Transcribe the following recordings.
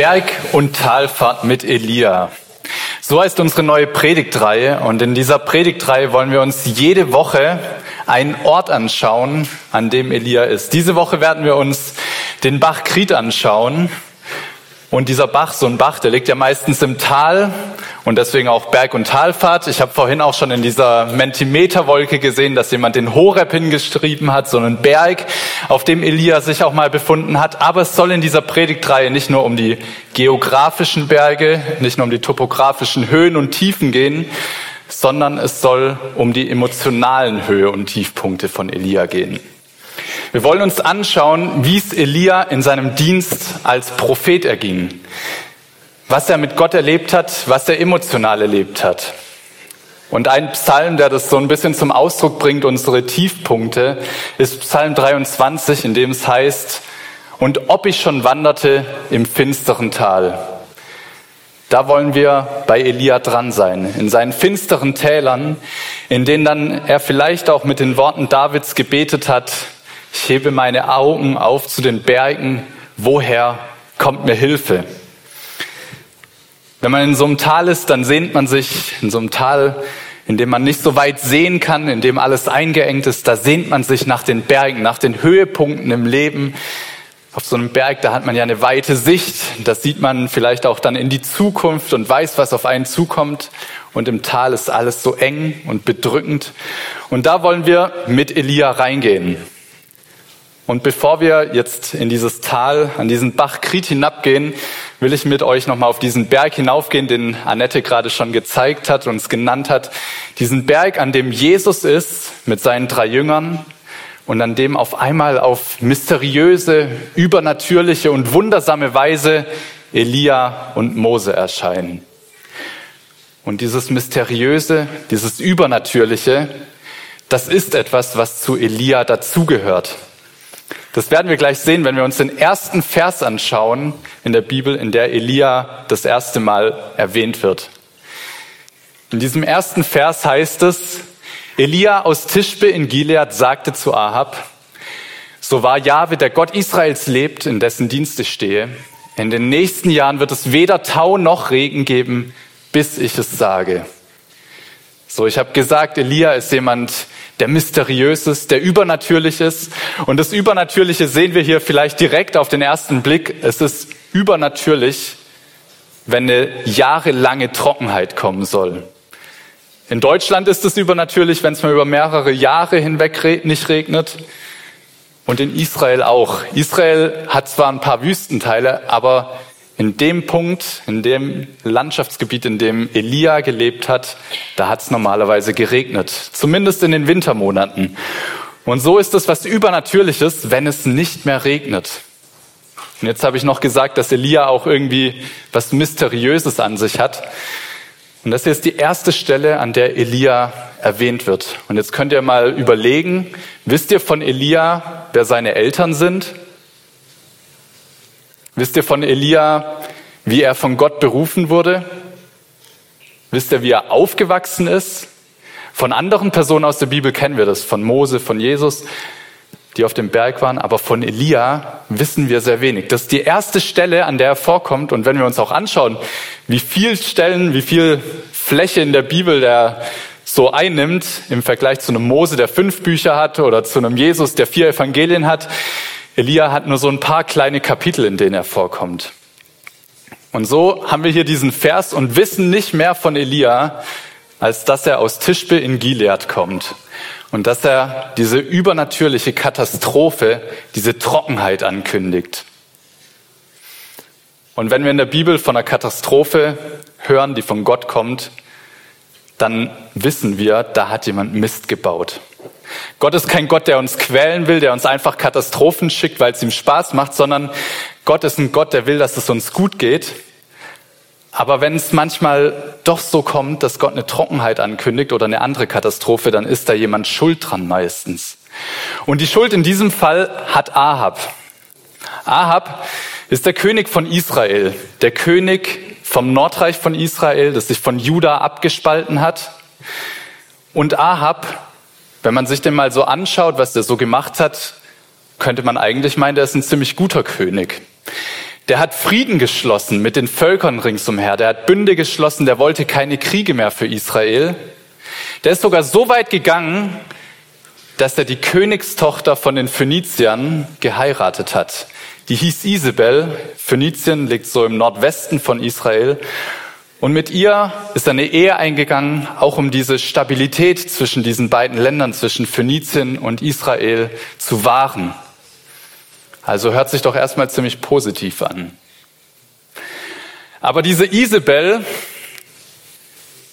Berg- und Talfahrt mit Elia. So heißt unsere neue Predigtreihe und in dieser Predigtreihe wollen wir uns jede Woche einen Ort anschauen, an dem Elia ist. Diese Woche werden wir uns den Bach Krit anschauen und dieser Bach, so ein Bach, der liegt ja meistens im Tal und deswegen auch Berg- und Talfahrt. Ich habe vorhin auch schon in dieser Mentimeterwolke gesehen, dass jemand den Horeb hingeschrieben hat, so einen Berg, auf dem Elia sich auch mal befunden hat. Aber es soll in dieser Predigtreihe nicht nur um die geografischen Berge, nicht nur um die topografischen Höhen und Tiefen gehen, sondern es soll um die emotionalen Höhe und Tiefpunkte von Elia gehen. Wir wollen uns anschauen, wie es Elia in seinem Dienst als Prophet erging, was er mit Gott erlebt hat, was er emotional erlebt hat. Und ein Psalm, der das so ein bisschen zum Ausdruck bringt, unsere Tiefpunkte, ist Psalm 23, in dem es heißt, und ob ich schon wanderte im finsteren Tal. Da wollen wir bei Elia dran sein, in seinen finsteren Tälern, in denen dann er vielleicht auch mit den Worten Davids gebetet hat, ich hebe meine Augen auf zu den Bergen. Woher kommt mir Hilfe? Wenn man in so einem Tal ist, dann sehnt man sich in so einem Tal, in dem man nicht so weit sehen kann, in dem alles eingeengt ist, da sehnt man sich nach den Bergen, nach den Höhepunkten im Leben. Auf so einem Berg, da hat man ja eine weite Sicht. Das sieht man vielleicht auch dann in die Zukunft und weiß, was auf einen zukommt. Und im Tal ist alles so eng und bedrückend. Und da wollen wir mit Elia reingehen. Und bevor wir jetzt in dieses Tal, an diesen Bach Krit hinabgehen, will ich mit euch nochmal auf diesen Berg hinaufgehen, den Annette gerade schon gezeigt hat und uns genannt hat. Diesen Berg, an dem Jesus ist mit seinen drei Jüngern und an dem auf einmal auf mysteriöse, übernatürliche und wundersame Weise Elia und Mose erscheinen. Und dieses Mysteriöse, dieses Übernatürliche, das ist etwas, was zu Elia dazugehört. Das werden wir gleich sehen, wenn wir uns den ersten Vers anschauen in der Bibel, in der Elia das erste Mal erwähnt wird. In diesem ersten Vers heißt es, Elia aus Tischbe in Gilead sagte zu Ahab, so wahr Jahwe, der Gott Israels lebt, in dessen Dienst ich stehe, in den nächsten Jahren wird es weder Tau noch Regen geben, bis ich es sage. So, ich habe gesagt, Elia ist jemand, der mysteriöses, der übernatürliches. Und das Übernatürliche sehen wir hier vielleicht direkt auf den ersten Blick. Es ist übernatürlich, wenn eine jahrelange Trockenheit kommen soll. In Deutschland ist es übernatürlich, wenn es mal über mehrere Jahre hinweg nicht regnet. Und in Israel auch. Israel hat zwar ein paar Wüstenteile, aber in dem Punkt, in dem Landschaftsgebiet, in dem Elia gelebt hat, da hat es normalerweise geregnet, zumindest in den Wintermonaten. Und so ist es was Übernatürliches, wenn es nicht mehr regnet. Und jetzt habe ich noch gesagt, dass Elia auch irgendwie was Mysteriöses an sich hat. Und das hier ist die erste Stelle, an der Elia erwähnt wird. Und jetzt könnt ihr mal überlegen, wisst ihr von Elia, wer seine Eltern sind? Wisst ihr von Elia, wie er von Gott berufen wurde? Wisst ihr, wie er aufgewachsen ist? Von anderen Personen aus der Bibel kennen wir das, von Mose, von Jesus, die auf dem Berg waren, aber von Elia wissen wir sehr wenig. Das ist die erste Stelle, an der er vorkommt. Und wenn wir uns auch anschauen, wie viel Stellen, wie viel Fläche in der Bibel der so einnimmt, im Vergleich zu einem Mose, der fünf Bücher hat, oder zu einem Jesus, der vier Evangelien hat, Elia hat nur so ein paar kleine Kapitel, in denen er vorkommt. Und so haben wir hier diesen Vers und wissen nicht mehr von Elia, als dass er aus Tischbe in Gilead kommt und dass er diese übernatürliche Katastrophe, diese Trockenheit ankündigt. Und wenn wir in der Bibel von einer Katastrophe hören, die von Gott kommt, dann wissen wir, da hat jemand Mist gebaut. Gott ist kein Gott, der uns quälen will, der uns einfach Katastrophen schickt, weil es ihm Spaß macht, sondern Gott ist ein Gott, der will, dass es uns gut geht. Aber wenn es manchmal doch so kommt, dass Gott eine Trockenheit ankündigt oder eine andere Katastrophe, dann ist da jemand schuld dran meistens. Und die Schuld in diesem Fall hat Ahab. Ahab ist der König von Israel, der König vom Nordreich von Israel, das sich von Juda abgespalten hat. Und Ahab wenn man sich den mal so anschaut, was der so gemacht hat, könnte man eigentlich meinen, der ist ein ziemlich guter König. Der hat Frieden geschlossen mit den Völkern ringsumher. Der hat Bünde geschlossen. Der wollte keine Kriege mehr für Israel. Der ist sogar so weit gegangen, dass er die Königstochter von den Phöniziern geheiratet hat. Die hieß Isabel. Phönizien liegt so im Nordwesten von Israel. Und mit ihr ist eine Ehe eingegangen, auch um diese Stabilität zwischen diesen beiden Ländern, zwischen Phönizien und Israel zu wahren. Also hört sich doch erstmal ziemlich positiv an. Aber diese Isabel,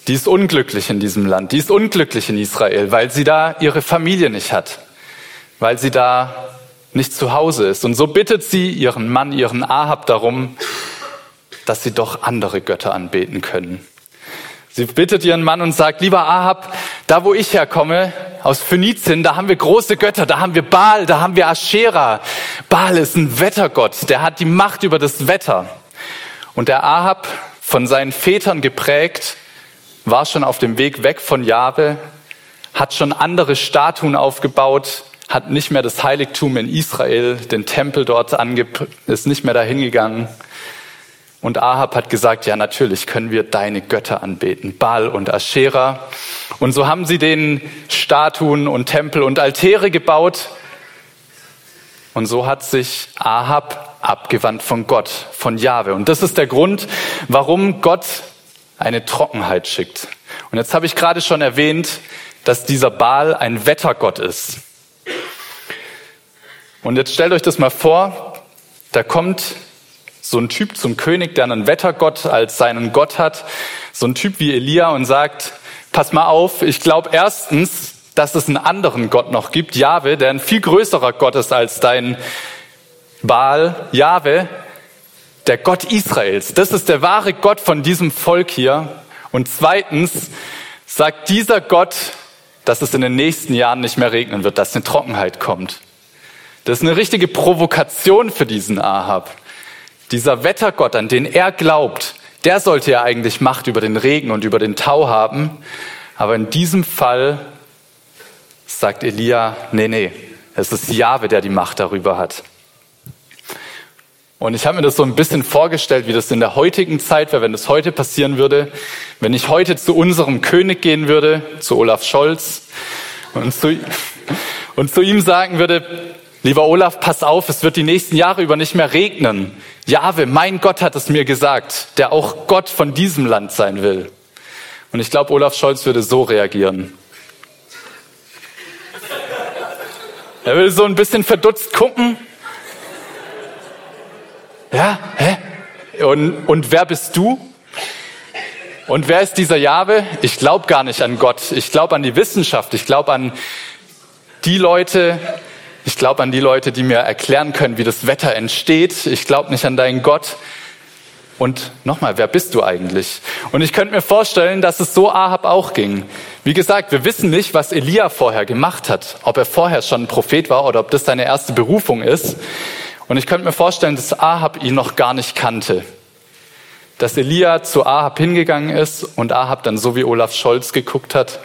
die ist unglücklich in diesem Land, die ist unglücklich in Israel, weil sie da ihre Familie nicht hat, weil sie da nicht zu Hause ist. Und so bittet sie ihren Mann, ihren Ahab darum, dass sie doch andere Götter anbeten können. Sie bittet ihren Mann und sagt, lieber Ahab, da wo ich herkomme, aus Phönizien, da haben wir große Götter, da haben wir Baal, da haben wir Aschera. Baal ist ein Wettergott, der hat die Macht über das Wetter. Und der Ahab, von seinen Vätern geprägt, war schon auf dem Weg weg von Jahwe, hat schon andere Statuen aufgebaut, hat nicht mehr das Heiligtum in Israel, den Tempel dort ange ist nicht mehr dahin gegangen. Und Ahab hat gesagt, ja natürlich können wir deine Götter anbeten, Baal und Aschera. Und so haben sie den Statuen und Tempel und Altäre gebaut. Und so hat sich Ahab abgewandt von Gott, von Jahwe. Und das ist der Grund, warum Gott eine Trockenheit schickt. Und jetzt habe ich gerade schon erwähnt, dass dieser Baal ein Wettergott ist. Und jetzt stellt euch das mal vor, da kommt so ein Typ zum König, der einen Wettergott als seinen Gott hat, so ein Typ wie Elia und sagt, pass mal auf, ich glaube erstens, dass es einen anderen Gott noch gibt, Jahwe, der ein viel größerer Gott ist als dein Baal, Jahwe, der Gott Israels. Das ist der wahre Gott von diesem Volk hier. Und zweitens sagt dieser Gott, dass es in den nächsten Jahren nicht mehr regnen wird, dass eine Trockenheit kommt. Das ist eine richtige Provokation für diesen Ahab. Dieser Wettergott, an den er glaubt, der sollte ja eigentlich Macht über den Regen und über den Tau haben. Aber in diesem Fall sagt Elia, nee, nee, es ist Jahwe, der die Macht darüber hat. Und ich habe mir das so ein bisschen vorgestellt, wie das in der heutigen Zeit wäre, wenn das heute passieren würde. Wenn ich heute zu unserem König gehen würde, zu Olaf Scholz, und zu, und zu ihm sagen würde, Lieber Olaf, pass auf, es wird die nächsten Jahre über nicht mehr regnen. Jahwe, mein Gott hat es mir gesagt, der auch Gott von diesem Land sein will. Und ich glaube, Olaf Scholz würde so reagieren. Er würde so ein bisschen verdutzt gucken. Ja, hä? Und, und wer bist du? Und wer ist dieser Jahwe? Ich glaube gar nicht an Gott. Ich glaube an die Wissenschaft. Ich glaube an die Leute, ich glaube an die Leute, die mir erklären können, wie das Wetter entsteht. Ich glaube nicht an deinen Gott. Und nochmal, wer bist du eigentlich? Und ich könnte mir vorstellen, dass es so Ahab auch ging. Wie gesagt, wir wissen nicht, was Elia vorher gemacht hat. Ob er vorher schon ein Prophet war oder ob das seine erste Berufung ist. Und ich könnte mir vorstellen, dass Ahab ihn noch gar nicht kannte. Dass Elia zu Ahab hingegangen ist und Ahab dann so wie Olaf Scholz geguckt hat.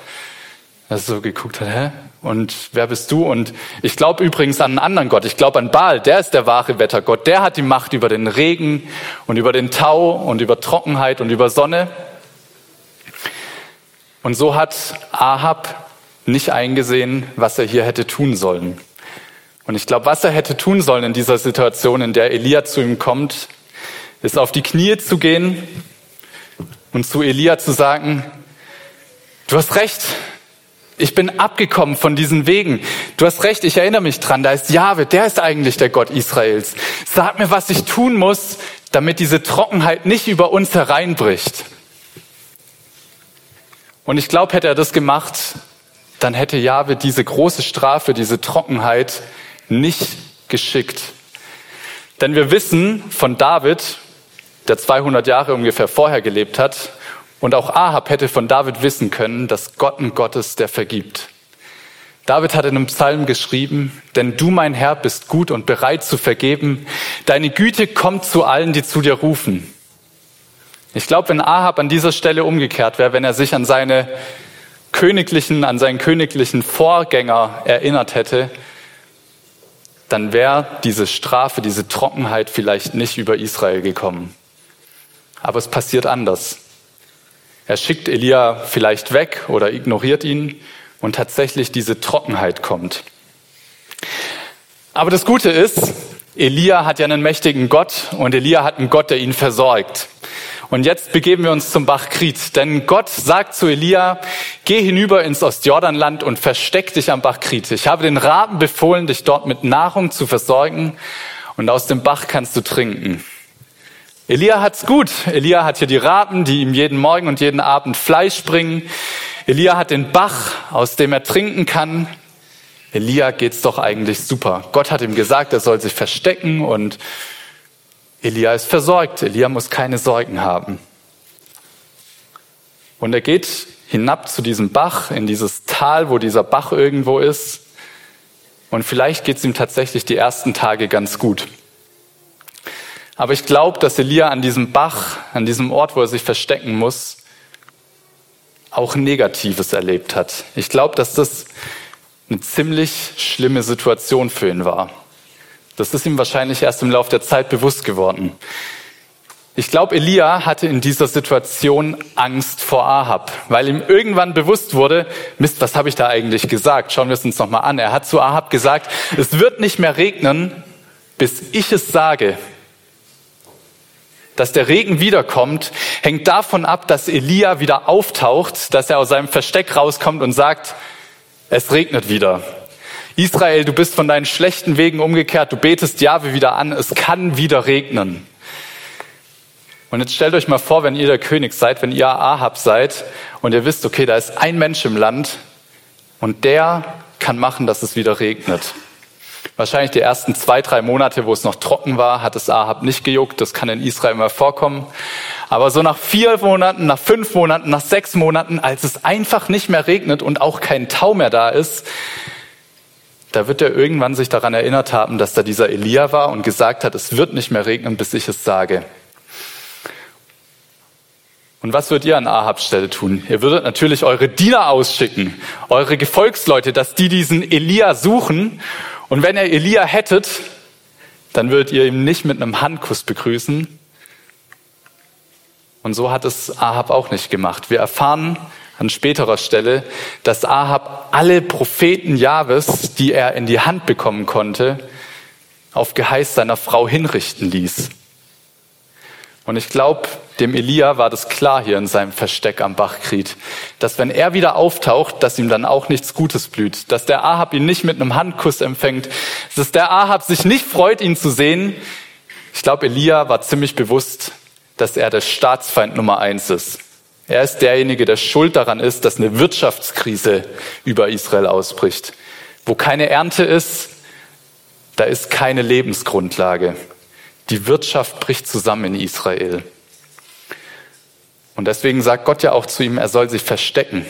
Dass Er so geguckt hat, hä? Und wer bist du? Und ich glaube übrigens an einen anderen Gott. Ich glaube an Baal. Der ist der wahre Wettergott. Der hat die Macht über den Regen und über den Tau und über Trockenheit und über Sonne. Und so hat Ahab nicht eingesehen, was er hier hätte tun sollen. Und ich glaube, was er hätte tun sollen in dieser Situation, in der Elia zu ihm kommt, ist auf die Knie zu gehen und zu Elia zu sagen, du hast recht, ich bin abgekommen von diesen Wegen. Du hast recht, ich erinnere mich dran, da ist Jahwe, der ist eigentlich der Gott Israels. Sag mir, was ich tun muss, damit diese Trockenheit nicht über uns hereinbricht. Und ich glaube, hätte er das gemacht, dann hätte Jahwe diese große Strafe, diese Trockenheit nicht geschickt. Denn wir wissen von David, der 200 Jahre ungefähr vorher gelebt hat, und auch Ahab hätte von David wissen können, dass Gott ein Gott ist, der vergibt. David hat in einem Psalm geschrieben, denn du, mein Herr, bist gut und bereit zu vergeben. Deine Güte kommt zu allen, die zu dir rufen. Ich glaube, wenn Ahab an dieser Stelle umgekehrt wäre, wenn er sich an seine königlichen, an seinen königlichen Vorgänger erinnert hätte, dann wäre diese Strafe, diese Trockenheit vielleicht nicht über Israel gekommen. Aber es passiert anders. Er schickt Elia vielleicht weg oder ignoriert ihn und tatsächlich diese Trockenheit kommt. Aber das Gute ist, Elia hat ja einen mächtigen Gott und Elia hat einen Gott, der ihn versorgt. Und jetzt begeben wir uns zum Bach Krit, denn Gott sagt zu Elia, geh hinüber ins Ostjordanland und versteck dich am Bach Krit. Ich habe den Raben befohlen, dich dort mit Nahrung zu versorgen und aus dem Bach kannst du trinken. Elia hat's gut. Elia hat hier die Raben, die ihm jeden Morgen und jeden Abend Fleisch bringen. Elia hat den Bach, aus dem er trinken kann. Elia geht's doch eigentlich super. Gott hat ihm gesagt, er soll sich verstecken und Elia ist versorgt. Elia muss keine Sorgen haben. Und er geht hinab zu diesem Bach, in dieses Tal, wo dieser Bach irgendwo ist. Und vielleicht geht es ihm tatsächlich die ersten Tage ganz gut. Aber ich glaube, dass Elia an diesem Bach, an diesem Ort, wo er sich verstecken muss, auch Negatives erlebt hat. Ich glaube, dass das eine ziemlich schlimme Situation für ihn war. Das ist ihm wahrscheinlich erst im Laufe der Zeit bewusst geworden. Ich glaube, Elia hatte in dieser Situation Angst vor Ahab, weil ihm irgendwann bewusst wurde, Mist, was habe ich da eigentlich gesagt? Schauen wir es uns nochmal an. Er hat zu Ahab gesagt, es wird nicht mehr regnen, bis ich es sage. Dass der Regen wiederkommt, hängt davon ab, dass Elia wieder auftaucht, dass er aus seinem Versteck rauskommt und sagt, es regnet wieder. Israel, du bist von deinen schlechten Wegen umgekehrt, du betest Jahwe wieder an, es kann wieder regnen. Und jetzt stellt euch mal vor, wenn ihr der König seid, wenn ihr Ahab seid und ihr wisst, okay, da ist ein Mensch im Land und der kann machen, dass es wieder regnet. Wahrscheinlich die ersten zwei, drei Monate, wo es noch trocken war, hat es Ahab nicht gejuckt. Das kann in Israel immer vorkommen. Aber so nach vier Monaten, nach fünf Monaten, nach sechs Monaten, als es einfach nicht mehr regnet und auch kein Tau mehr da ist, da wird er irgendwann sich daran erinnert haben, dass da dieser Elia war und gesagt hat, es wird nicht mehr regnen, bis ich es sage. Und was würdet ihr an Ahabs Stelle tun? Ihr würdet natürlich eure Diener ausschicken, eure Gefolgsleute, dass die diesen Elia suchen. Und wenn ihr Elia hättet, dann würdet ihr ihn nicht mit einem Handkuss begrüßen. Und so hat es Ahab auch nicht gemacht. Wir erfahren an späterer Stelle, dass Ahab alle Propheten Jahwes, die er in die Hand bekommen konnte, auf Geheiß seiner Frau hinrichten ließ. Und ich glaube, dem Elia war das klar hier in seinem Versteck am Bachkriet, dass wenn er wieder auftaucht, dass ihm dann auch nichts Gutes blüht, dass der Ahab ihn nicht mit einem Handkuss empfängt, dass der Ahab sich nicht freut, ihn zu sehen. Ich glaube, Elia war ziemlich bewusst, dass er der Staatsfeind Nummer eins ist. Er ist derjenige, der schuld daran ist, dass eine Wirtschaftskrise über Israel ausbricht. Wo keine Ernte ist, da ist keine Lebensgrundlage. Die Wirtschaft bricht zusammen in Israel. Und deswegen sagt Gott ja auch zu ihm, er soll sich verstecken.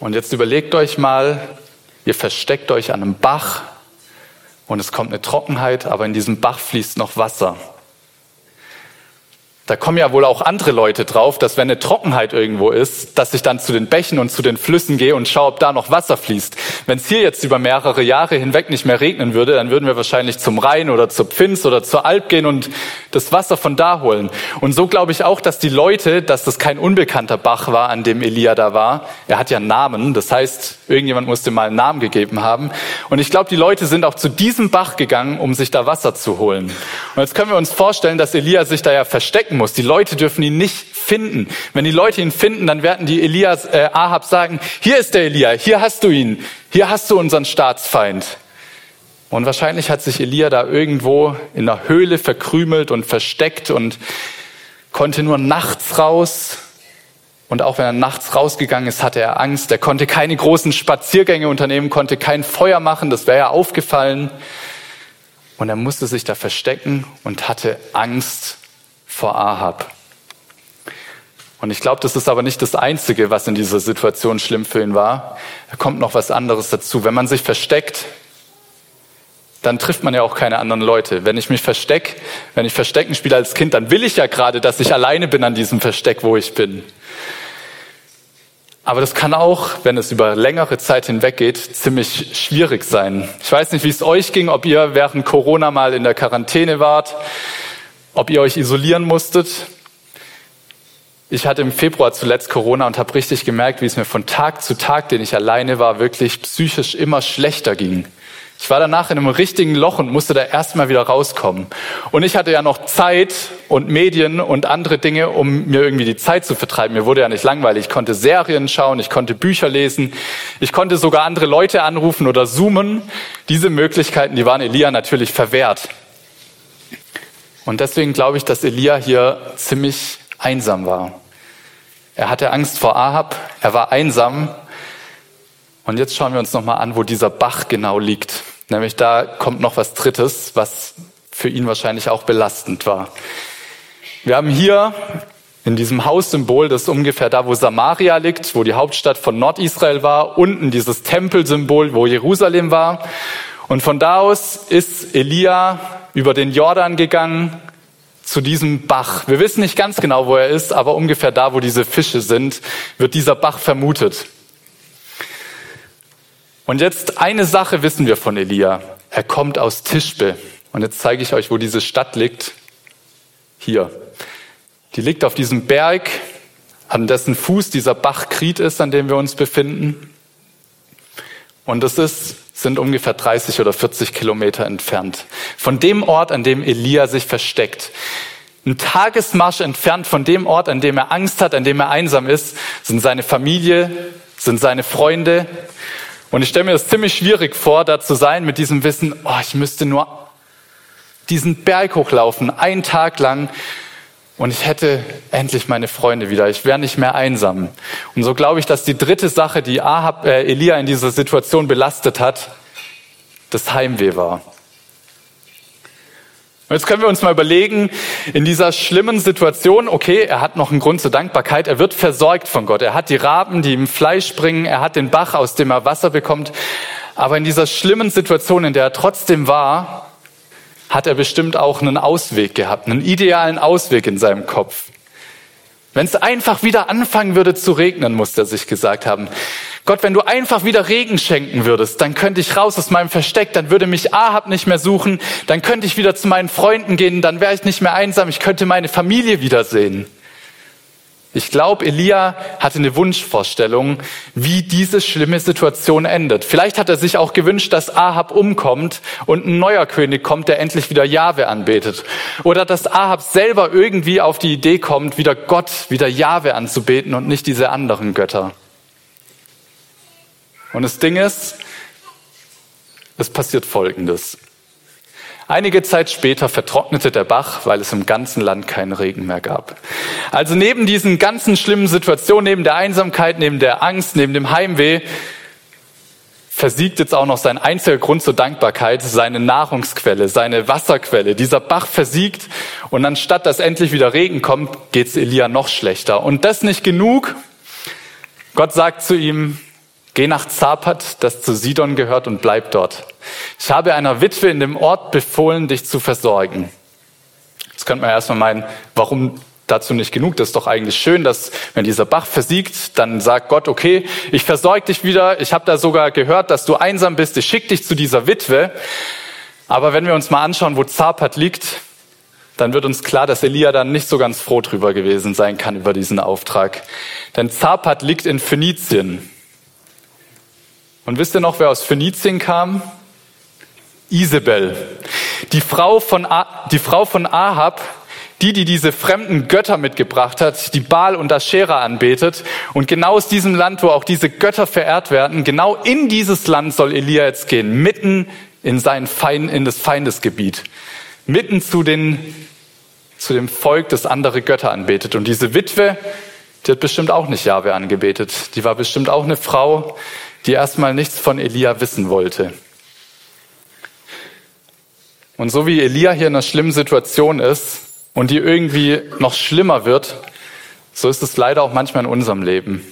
Und jetzt überlegt euch mal, ihr versteckt euch an einem Bach und es kommt eine Trockenheit, aber in diesem Bach fließt noch Wasser. Da kommen ja wohl auch andere Leute drauf, dass wenn eine Trockenheit irgendwo ist, dass ich dann zu den Bächen und zu den Flüssen gehe und schaue, ob da noch Wasser fließt. Wenn es hier jetzt über mehrere Jahre hinweg nicht mehr regnen würde, dann würden wir wahrscheinlich zum Rhein oder zur Pfinz oder zur Alp gehen und das Wasser von da holen. Und so glaube ich auch, dass die Leute, dass das kein unbekannter Bach war, an dem Elia da war. Er hat ja einen Namen, das heißt, irgendjemand musste mal einen Namen gegeben haben. Und ich glaube, die Leute sind auch zu diesem Bach gegangen, um sich da Wasser zu holen. Und jetzt können wir uns vorstellen, dass Elia sich da ja verstecken verstecken muss. Die Leute dürfen ihn nicht finden. Wenn die Leute ihn finden, dann werden die Elias, äh, Ahab sagen, hier ist der Elia, hier hast du ihn, hier hast du unseren Staatsfeind. Und wahrscheinlich hat sich Elia da irgendwo in einer Höhle verkrümelt und versteckt und konnte nur nachts raus. Und auch wenn er nachts rausgegangen ist, hatte er Angst. Er konnte keine großen Spaziergänge unternehmen, konnte kein Feuer machen, das wäre ja aufgefallen. Und er musste sich da verstecken und hatte Angst vor Ahab. Und ich glaube, das ist aber nicht das Einzige, was in dieser Situation schlimm für ihn war. Da kommt noch was anderes dazu. Wenn man sich versteckt, dann trifft man ja auch keine anderen Leute. Wenn ich mich verstecke, wenn ich Verstecken spiele als Kind, dann will ich ja gerade, dass ich alleine bin an diesem Versteck, wo ich bin. Aber das kann auch, wenn es über längere Zeit hinweg geht, ziemlich schwierig sein. Ich weiß nicht, wie es euch ging, ob ihr während Corona mal in der Quarantäne wart, ob ihr euch isolieren musstet. Ich hatte im Februar zuletzt Corona und habe richtig gemerkt, wie es mir von Tag zu Tag, den ich alleine war, wirklich psychisch immer schlechter ging. Ich war danach in einem richtigen Loch und musste da erstmal wieder rauskommen. Und ich hatte ja noch Zeit und Medien und andere Dinge, um mir irgendwie die Zeit zu vertreiben. Mir wurde ja nicht langweilig. Ich konnte Serien schauen, ich konnte Bücher lesen, ich konnte sogar andere Leute anrufen oder zoomen. Diese Möglichkeiten, die waren Elia natürlich verwehrt. Und deswegen glaube ich, dass Elia hier ziemlich einsam war. Er hatte Angst vor Ahab, er war einsam und jetzt schauen wir uns nochmal an, wo dieser Bach genau liegt. Nämlich da kommt noch was Drittes, was für ihn wahrscheinlich auch belastend war. Wir haben hier in diesem Haussymbol, das ist ungefähr da, wo Samaria liegt, wo die Hauptstadt von Nordisrael war, unten dieses Tempelsymbol, wo Jerusalem war. Und von da aus ist Elia über den Jordan gegangen zu diesem Bach. Wir wissen nicht ganz genau, wo er ist, aber ungefähr da, wo diese Fische sind, wird dieser Bach vermutet. Und jetzt eine Sache wissen wir von Elia. Er kommt aus Tischbe. Und jetzt zeige ich euch, wo diese Stadt liegt. Hier. Die liegt auf diesem Berg, an dessen Fuß dieser Bach Krit ist, an dem wir uns befinden. Und das ist, sind ungefähr 30 oder 40 Kilometer entfernt. Von dem Ort, an dem Elia sich versteckt. Ein Tagesmarsch entfernt von dem Ort, an dem er Angst hat, an dem er einsam ist, sind seine Familie, sind seine Freunde, und ich stelle mir das ziemlich schwierig vor, da zu sein mit diesem Wissen, oh, ich müsste nur diesen Berg hochlaufen, einen Tag lang, und ich hätte endlich meine Freunde wieder. Ich wäre nicht mehr einsam. Und so glaube ich, dass die dritte Sache, die Ahab, äh, Elia in dieser Situation belastet hat, das Heimweh war. Und jetzt können wir uns mal überlegen, in dieser schlimmen Situation, okay, er hat noch einen Grund zur Dankbarkeit, er wird versorgt von Gott, er hat die Raben, die ihm Fleisch bringen, er hat den Bach, aus dem er Wasser bekommt, aber in dieser schlimmen Situation, in der er trotzdem war, hat er bestimmt auch einen Ausweg gehabt, einen idealen Ausweg in seinem Kopf. Wenn es einfach wieder anfangen würde zu regnen, muss er sich gesagt haben. Gott, wenn du einfach wieder Regen schenken würdest, dann könnte ich raus aus meinem Versteck, dann würde mich Ahab nicht mehr suchen, dann könnte ich wieder zu meinen Freunden gehen, dann wäre ich nicht mehr einsam, ich könnte meine Familie wiedersehen. Ich glaube, Elia hatte eine Wunschvorstellung, wie diese schlimme Situation endet. Vielleicht hat er sich auch gewünscht, dass Ahab umkommt und ein neuer König kommt, der endlich wieder Jahwe anbetet. Oder dass Ahab selber irgendwie auf die Idee kommt, wieder Gott, wieder Jahwe anzubeten und nicht diese anderen Götter. Und das Ding ist, es passiert Folgendes. Einige Zeit später vertrocknete der Bach, weil es im ganzen Land keinen Regen mehr gab. Also neben diesen ganzen schlimmen Situationen, neben der Einsamkeit, neben der Angst, neben dem Heimweh, versiegt jetzt auch noch sein einziger Grund zur Dankbarkeit, seine Nahrungsquelle, seine Wasserquelle. Dieser Bach versiegt und anstatt dass endlich wieder Regen kommt, geht's Elia noch schlechter. Und das nicht genug. Gott sagt zu ihm, Geh nach Zapat, das zu Sidon gehört, und bleib dort. Ich habe einer Witwe in dem Ort befohlen, dich zu versorgen. Jetzt könnte man erstmal meinen, warum dazu nicht genug? Das ist doch eigentlich schön, dass wenn dieser Bach versiegt, dann sagt Gott, okay, ich versorge dich wieder. Ich habe da sogar gehört, dass du einsam bist. Ich schicke dich zu dieser Witwe. Aber wenn wir uns mal anschauen, wo Zapat liegt, dann wird uns klar, dass Elia dann nicht so ganz froh drüber gewesen sein kann über diesen Auftrag. Denn Zapat liegt in Phönizien. Und wisst ihr noch, wer aus Phönizien kam? Isabel, die Frau von, ah die Frau von Ahab, die, die diese fremden Götter mitgebracht hat, die Baal und Aschera anbetet. Und genau aus diesem Land, wo auch diese Götter verehrt werden, genau in dieses Land soll Elia jetzt gehen, mitten in sein Feind, in das Feindesgebiet, mitten zu den, zu dem Volk, das andere Götter anbetet. Und diese Witwe, die hat bestimmt auch nicht Jahwe angebetet. Die war bestimmt auch eine Frau, die erstmal nichts von Elia wissen wollte. Und so wie Elia hier in einer schlimmen Situation ist und die irgendwie noch schlimmer wird, so ist es leider auch manchmal in unserem Leben.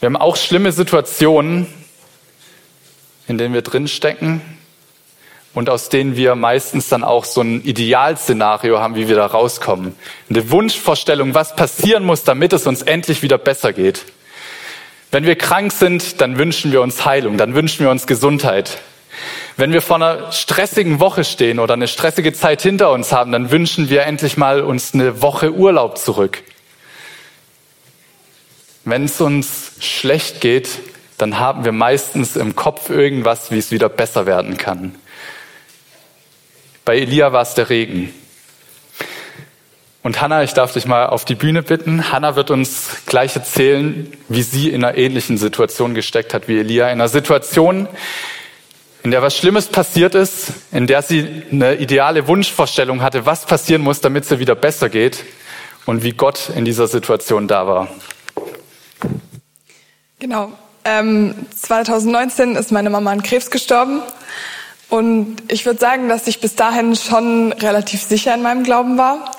Wir haben auch schlimme Situationen, in denen wir drinstecken und aus denen wir meistens dann auch so ein Idealszenario haben, wie wir da rauskommen. Eine Wunschvorstellung, was passieren muss, damit es uns endlich wieder besser geht. Wenn wir krank sind, dann wünschen wir uns Heilung, dann wünschen wir uns Gesundheit. Wenn wir vor einer stressigen Woche stehen oder eine stressige Zeit hinter uns haben, dann wünschen wir endlich mal uns eine Woche Urlaub zurück. Wenn es uns schlecht geht, dann haben wir meistens im Kopf irgendwas, wie es wieder besser werden kann. Bei Elia war es der Regen. Und Hannah, ich darf dich mal auf die Bühne bitten. Hannah wird uns gleich erzählen, wie sie in einer ähnlichen Situation gesteckt hat wie Elia. In einer Situation, in der was Schlimmes passiert ist, in der sie eine ideale Wunschvorstellung hatte, was passieren muss, damit es ihr wieder besser geht und wie Gott in dieser Situation da war. Genau. Ähm, 2019 ist meine Mama an Krebs gestorben. Und ich würde sagen, dass ich bis dahin schon relativ sicher in meinem Glauben war.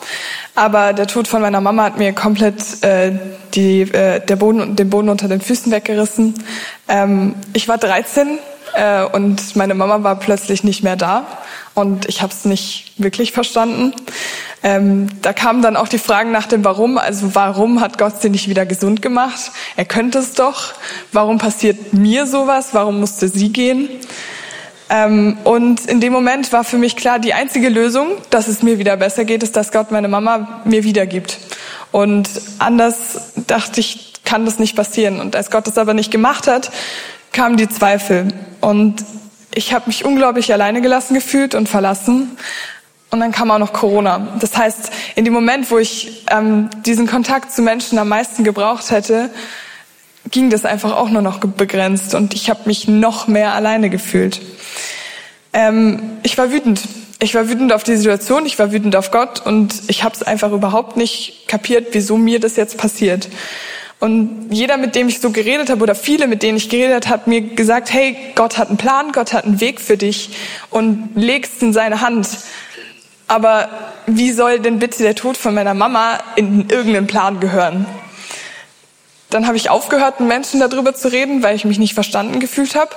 Aber der Tod von meiner Mama hat mir komplett äh, die, äh, der Boden, den Boden unter den Füßen weggerissen. Ähm, ich war 13 äh, und meine Mama war plötzlich nicht mehr da. Und ich habe es nicht wirklich verstanden. Ähm, da kamen dann auch die Fragen nach dem Warum. Also warum hat Gott sie nicht wieder gesund gemacht? Er könnte es doch. Warum passiert mir sowas? Warum musste sie gehen? Ähm, und in dem Moment war für mich klar, die einzige Lösung, dass es mir wieder besser geht, ist, dass Gott meine Mama mir wiedergibt. Und anders dachte ich, kann das nicht passieren. Und als Gott das aber nicht gemacht hat, kamen die Zweifel. Und ich habe mich unglaublich alleine gelassen gefühlt und verlassen. Und dann kam auch noch Corona. Das heißt, in dem Moment, wo ich ähm, diesen Kontakt zu Menschen am meisten gebraucht hätte, ging das einfach auch nur noch begrenzt und ich habe mich noch mehr alleine gefühlt. Ähm, ich war wütend. Ich war wütend auf die Situation, ich war wütend auf Gott und ich habe es einfach überhaupt nicht kapiert, wieso mir das jetzt passiert. Und jeder, mit dem ich so geredet habe, oder viele, mit denen ich geredet habe, mir gesagt, hey, Gott hat einen Plan, Gott hat einen Weg für dich und legst in seine Hand. Aber wie soll denn bitte der Tod von meiner Mama in irgendeinen Plan gehören? Dann habe ich aufgehört, mit Menschen darüber zu reden, weil ich mich nicht verstanden gefühlt habe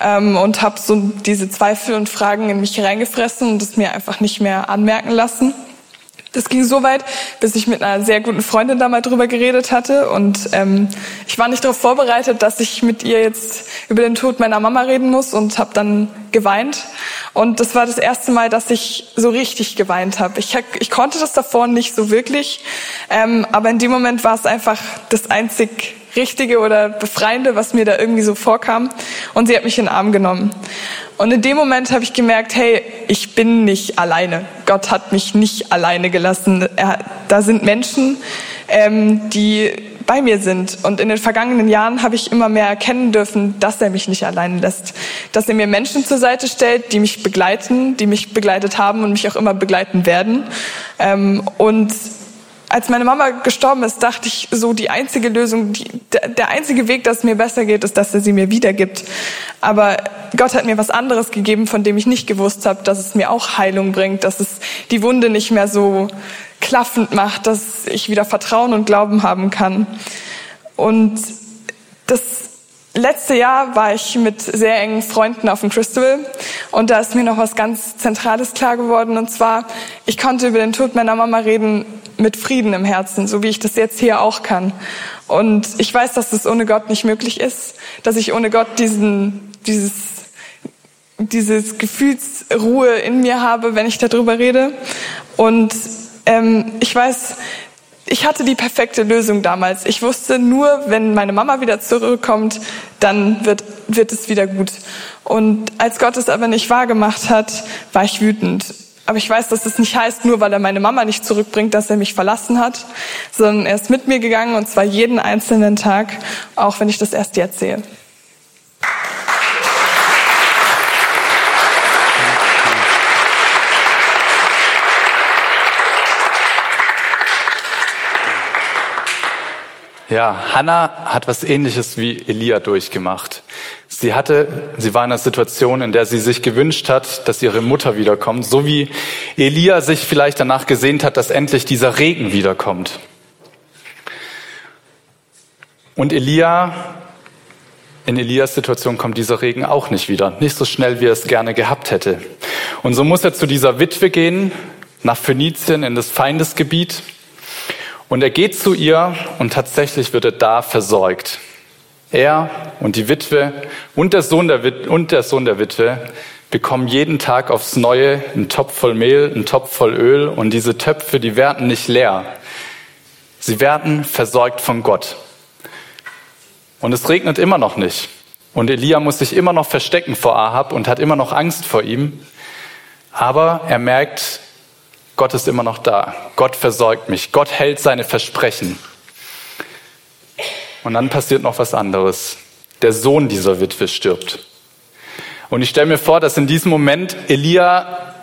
ähm, und habe so diese Zweifel und Fragen in mich reingefressen und es mir einfach nicht mehr anmerken lassen. Das ging so weit, bis ich mit einer sehr guten Freundin da mal drüber geredet hatte. Und ähm, ich war nicht darauf vorbereitet, dass ich mit ihr jetzt über den Tod meiner Mama reden muss und habe dann geweint. Und das war das erste Mal, dass ich so richtig geweint habe. Ich, ich konnte das davor nicht so wirklich, ähm, aber in dem Moment war es einfach das einzig Richtige oder Befreiende, was mir da irgendwie so vorkam. Und sie hat mich in den Arm genommen. Und in dem Moment habe ich gemerkt, hey, ich bin nicht alleine. Gott hat mich nicht alleine gelassen. Er, da sind Menschen, ähm, die bei mir sind. Und in den vergangenen Jahren habe ich immer mehr erkennen dürfen, dass er mich nicht allein lässt. Dass er mir Menschen zur Seite stellt, die mich begleiten, die mich begleitet haben und mich auch immer begleiten werden. Ähm, und als meine Mama gestorben ist, dachte ich so, die einzige Lösung, die, der, einzige Weg, dass es mir besser geht, ist, dass er sie mir wiedergibt. Aber Gott hat mir was anderes gegeben, von dem ich nicht gewusst habe, dass es mir auch Heilung bringt, dass es die Wunde nicht mehr so klaffend macht, dass ich wieder Vertrauen und Glauben haben kann. Und das letzte Jahr war ich mit sehr engen Freunden auf dem Crystal und da ist mir noch was ganz Zentrales klar geworden und zwar, ich konnte über den Tod meiner Mama reden mit Frieden im Herzen, so wie ich das jetzt hier auch kann. Und ich weiß, dass das ohne Gott nicht möglich ist, dass ich ohne Gott diesen, dieses, dieses Gefühlsruhe in mir habe, wenn ich darüber rede. Und ähm, ich weiß, ich hatte die perfekte Lösung damals. Ich wusste nur, wenn meine Mama wieder zurückkommt, dann wird, wird es wieder gut. Und als Gott es aber nicht wahrgemacht hat, war ich wütend. Aber ich weiß, dass das nicht heißt, nur weil er meine Mama nicht zurückbringt, dass er mich verlassen hat, sondern er ist mit mir gegangen und zwar jeden einzelnen Tag, auch wenn ich das erst jetzt sehe. Ja, Hannah hat was ähnliches wie Elia durchgemacht. Sie hatte, sie war in einer Situation, in der sie sich gewünscht hat, dass ihre Mutter wiederkommt, so wie Elia sich vielleicht danach gesehnt hat, dass endlich dieser Regen wiederkommt. Und Elia, in Elias Situation kommt dieser Regen auch nicht wieder, nicht so schnell, wie er es gerne gehabt hätte. Und so muss er zu dieser Witwe gehen, nach Phönizien in das Feindesgebiet, und er geht zu ihr und tatsächlich wird er da versorgt. Er und die Witwe und der Sohn der, Wit und der, Sohn der Witwe bekommen jeden Tag aufs Neue einen Topf voll Mehl, einen Topf voll Öl und diese Töpfe, die werden nicht leer. Sie werden versorgt von Gott. Und es regnet immer noch nicht. Und Elia muss sich immer noch verstecken vor Ahab und hat immer noch Angst vor ihm. Aber er merkt, Gott ist immer noch da. Gott versorgt mich. Gott hält seine Versprechen. Und dann passiert noch was anderes. Der Sohn dieser Witwe stirbt. Und ich stelle mir vor, dass in diesem Moment Elia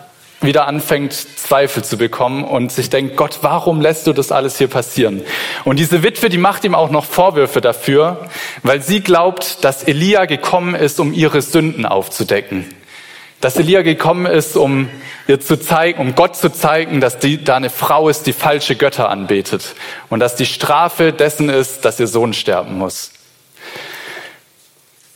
wieder anfängt, Zweifel zu bekommen und sich denkt, Gott, warum lässt du das alles hier passieren? Und diese Witwe, die macht ihm auch noch Vorwürfe dafür, weil sie glaubt, dass Elia gekommen ist, um ihre Sünden aufzudecken. Dass Elia gekommen ist, um ihr zu zeigen, um Gott zu zeigen, dass die, da eine Frau ist, die falsche Götter anbetet. Und dass die Strafe dessen ist, dass ihr Sohn sterben muss.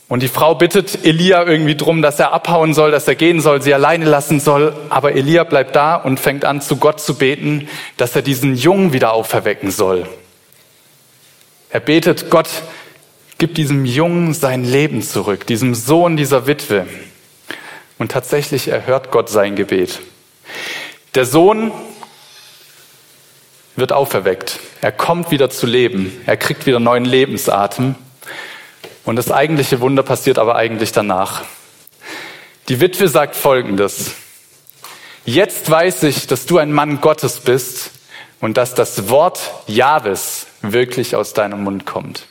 Und die Frau bittet Elia irgendwie drum, dass er abhauen soll, dass er gehen soll, sie alleine lassen soll. Aber Elia bleibt da und fängt an, zu Gott zu beten, dass er diesen Jungen wieder auferwecken soll. Er betet, Gott, gib diesem Jungen sein Leben zurück, diesem Sohn dieser Witwe. Und tatsächlich erhört Gott sein Gebet. Der Sohn wird auferweckt. Er kommt wieder zu leben. Er kriegt wieder neuen Lebensatem. Und das eigentliche Wunder passiert aber eigentlich danach. Die Witwe sagt Folgendes. Jetzt weiß ich, dass du ein Mann Gottes bist und dass das Wort Jahwes wirklich aus deinem Mund kommt.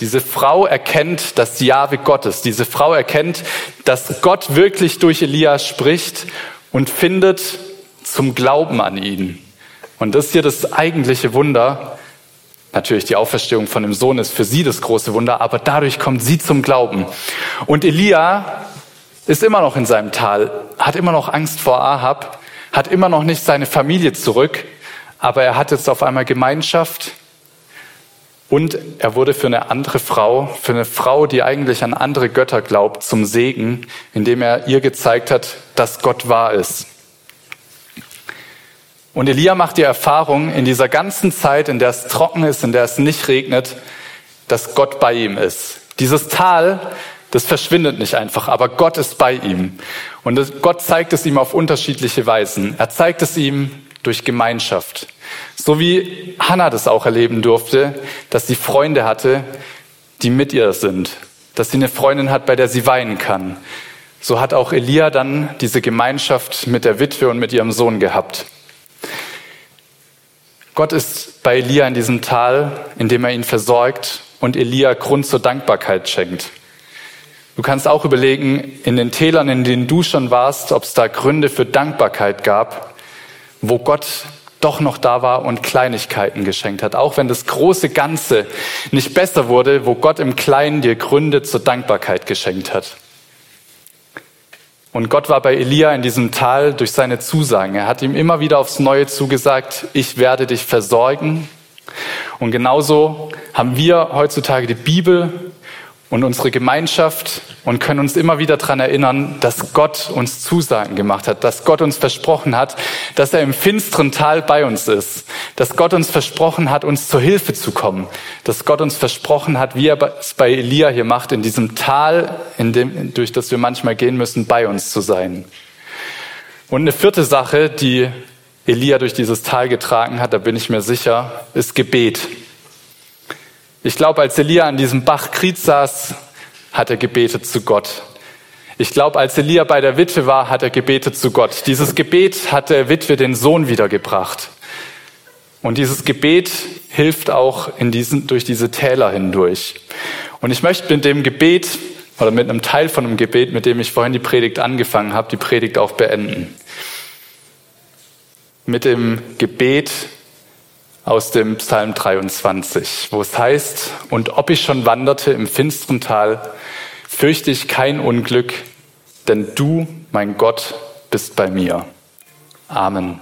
Diese Frau erkennt das Jahwe Gottes. Diese Frau erkennt, dass Gott wirklich durch Elia spricht und findet zum Glauben an ihn. Und das ist hier das eigentliche Wunder, Natürlich, die Auferstehung von dem Sohn ist für sie das große Wunder, aber dadurch kommt sie zum Glauben. Und Elia ist immer noch in seinem Tal, hat immer noch Angst vor Ahab, hat immer noch nicht seine Familie zurück, aber er hat jetzt auf einmal Gemeinschaft und er wurde für eine andere Frau, für eine Frau, die eigentlich an andere Götter glaubt, zum Segen, indem er ihr gezeigt hat, dass Gott wahr ist. Und Elia macht die Erfahrung in dieser ganzen Zeit, in der es trocken ist, in der es nicht regnet, dass Gott bei ihm ist. Dieses Tal, das verschwindet nicht einfach, aber Gott ist bei ihm. Und Gott zeigt es ihm auf unterschiedliche Weisen. Er zeigt es ihm durch Gemeinschaft. So wie Hannah das auch erleben durfte, dass sie Freunde hatte, die mit ihr sind. Dass sie eine Freundin hat, bei der sie weinen kann. So hat auch Elia dann diese Gemeinschaft mit der Witwe und mit ihrem Sohn gehabt. Gott ist bei Elia in diesem Tal, in dem er ihn versorgt und Elia Grund zur Dankbarkeit schenkt. Du kannst auch überlegen, in den Tälern, in denen du schon warst, ob es da Gründe für Dankbarkeit gab, wo Gott doch noch da war und Kleinigkeiten geschenkt hat. Auch wenn das große Ganze nicht besser wurde, wo Gott im Kleinen dir Gründe zur Dankbarkeit geschenkt hat. Und Gott war bei Elia in diesem Tal durch seine Zusagen. Er hat ihm immer wieder aufs Neue zugesagt, ich werde dich versorgen. Und genauso haben wir heutzutage die Bibel und unsere Gemeinschaft und können uns immer wieder daran erinnern, dass Gott uns Zusagen gemacht hat, dass Gott uns versprochen hat, dass er im finsteren Tal bei uns ist, dass Gott uns versprochen hat, uns zur Hilfe zu kommen, dass Gott uns versprochen hat, wie er es bei Elia hier macht, in diesem Tal, in dem, durch das wir manchmal gehen müssen, bei uns zu sein. Und eine vierte Sache, die Elia durch dieses Tal getragen hat, da bin ich mir sicher, ist Gebet. Ich glaube, als Elia an diesem Bach Krit saß, hat er gebetet zu Gott. Ich glaube, als Elia bei der Witwe war, hat er gebetet zu Gott. Dieses Gebet hat der Witwe den Sohn wiedergebracht. Und dieses Gebet hilft auch in diesen, durch diese Täler hindurch. Und ich möchte mit dem Gebet oder mit einem Teil von dem Gebet, mit dem ich vorhin die Predigt angefangen habe, die Predigt auch beenden. Mit dem Gebet aus dem Psalm 23, wo es heißt, und ob ich schon wanderte im finsteren Tal, fürchte ich kein Unglück, denn du, mein Gott, bist bei mir. Amen.